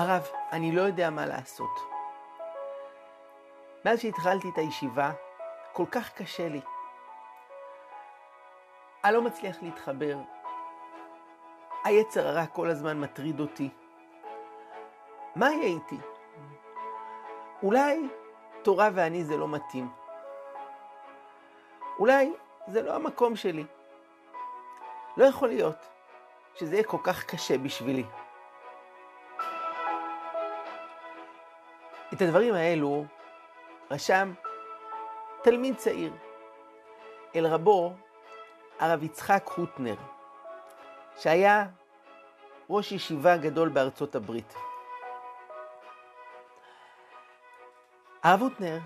הרב, אני לא יודע מה לעשות. מאז שהתחלתי את הישיבה, כל כך קשה לי. אני לא מצליח להתחבר. היצר הרע כל הזמן מטריד אותי. מה יהיה איתי? אולי תורה ואני זה לא מתאים. אולי זה לא המקום שלי. לא יכול להיות שזה יהיה כל כך קשה בשבילי. את הדברים האלו רשם תלמיד צעיר אל רבו הרב יצחק הוטנר, שהיה ראש ישיבה גדול בארצות הברית. הרב הוטנר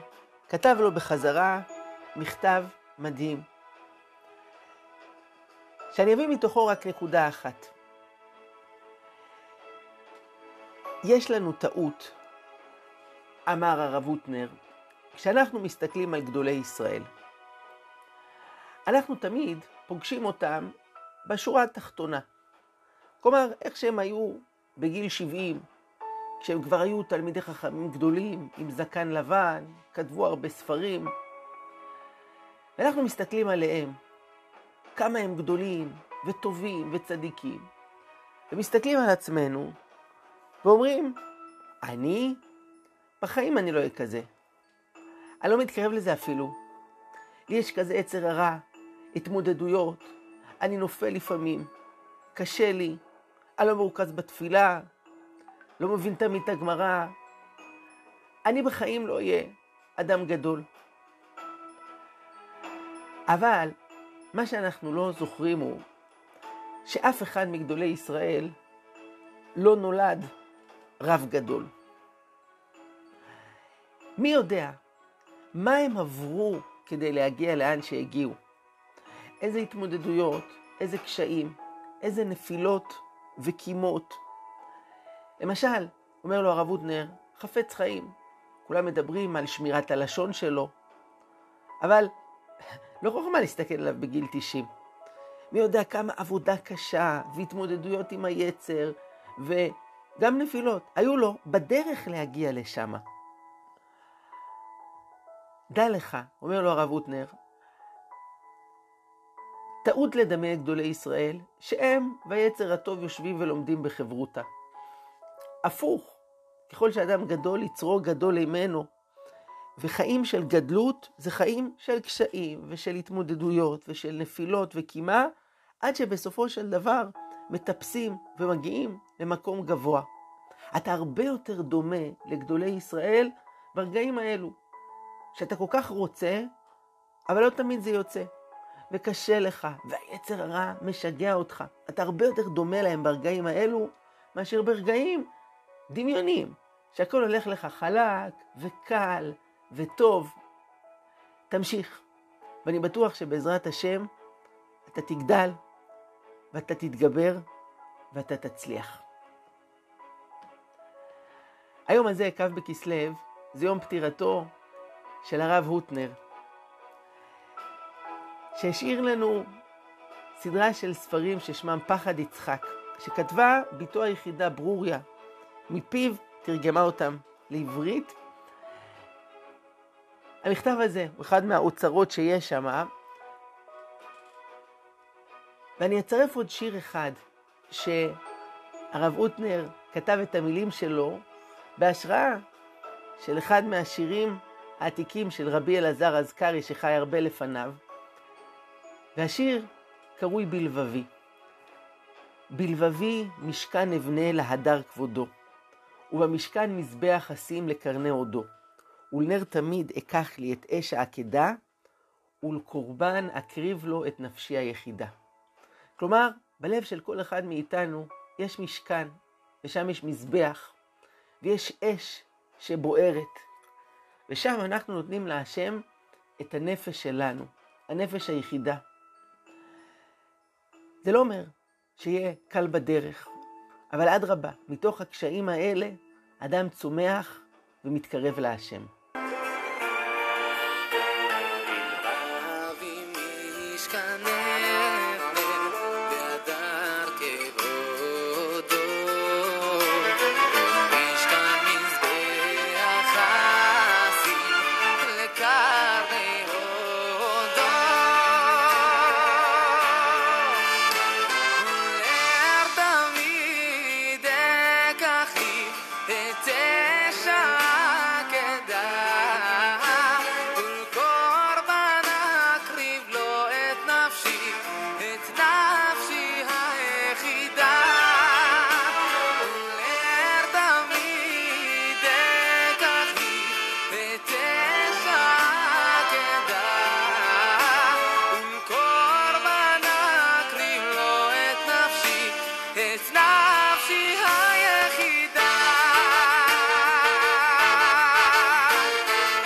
כתב לו בחזרה מכתב מדהים, שאני אביא מתוכו רק נקודה אחת. יש לנו טעות, אמר הרב הוטנר, כשאנחנו מסתכלים על גדולי ישראל. אנחנו תמיד פוגשים אותם בשורה התחתונה. כלומר, איך שהם היו בגיל 70, כשהם כבר היו תלמידי חכמים גדולים, עם זקן לבן, כתבו הרבה ספרים. ואנחנו מסתכלים עליהם, כמה הם גדולים וטובים וצדיקים, ומסתכלים על עצמנו ואומרים, אני? בחיים אני לא אהיה כזה. אני לא מתקרב לזה אפילו. לי יש כזה עצר הרע, התמודדויות, אני נופל לפעמים, קשה לי, אני לא מרוכז בתפילה, לא מבין תמיד את הגמרא. אני בחיים לא אהיה אדם גדול. אבל מה שאנחנו לא זוכרים הוא שאף אחד מגדולי ישראל לא נולד רב גדול. מי יודע מה הם עברו כדי להגיע לאן שהגיעו? איזה התמודדויות, איזה קשיים, איזה נפילות וקימות. למשל, אומר לו הרב הודנר, חפץ חיים. כולם מדברים על שמירת הלשון שלו, אבל לא חוכמה להסתכל עליו בגיל 90. מי יודע כמה עבודה קשה והתמודדויות עם היצר וגם נפילות היו לו בדרך להגיע לשם. דע לך, אומר לו הרב הוטנר, טעות לדמה את גדולי ישראל, שהם ויצר הטוב יושבים ולומדים בחברותה. הפוך, ככל שאדם גדול, יצרו גדול ממנו. וחיים של גדלות זה חיים של קשיים ושל התמודדויות ושל נפילות וקימה, עד שבסופו של דבר מטפסים ומגיעים למקום גבוה. אתה הרבה יותר דומה לגדולי ישראל ברגעים האלו. שאתה כל כך רוצה, אבל לא תמיד זה יוצא. וקשה לך, והיצר הרע משגע אותך. אתה הרבה יותר דומה להם ברגעים האלו, מאשר ברגעים דמיוניים, שהכל הולך לך חלק וקל וטוב. תמשיך, ואני בטוח שבעזרת השם אתה תגדל ואתה תתגבר ואתה תצליח. היום הזה, כ' בכסלו, זה יום פטירתו של הרב הוטנר, שהשאיר לנו סדרה של ספרים ששמם פחד יצחק, שכתבה בתו היחידה ברוריה, מפיו תרגמה אותם לעברית. המכתב הזה הוא אחד מהאוצרות שיש שם, ואני אצרף עוד שיר אחד שהרב הוטנר כתב את המילים שלו בהשראה של אחד מהשירים העתיקים של רבי אלעזר אזכרי שחי הרבה לפניו, והשיר קרוי בלבבי. בלבבי משכן אבנה להדר כבודו, ובמשכן מזבח אשים לקרני עודו, ולנר תמיד אקח לי את אש העקדה, ולקורבן אקריב לו את נפשי היחידה. כלומר, בלב של כל אחד מאיתנו יש משכן, ושם יש מזבח, ויש אש שבוערת, ושם אנחנו נותנים להשם את הנפש שלנו, הנפש היחידה. זה לא אומר שיהיה קל בדרך, אבל אדרבה, מתוך הקשיים האלה, אדם צומח ומתקרב להשם.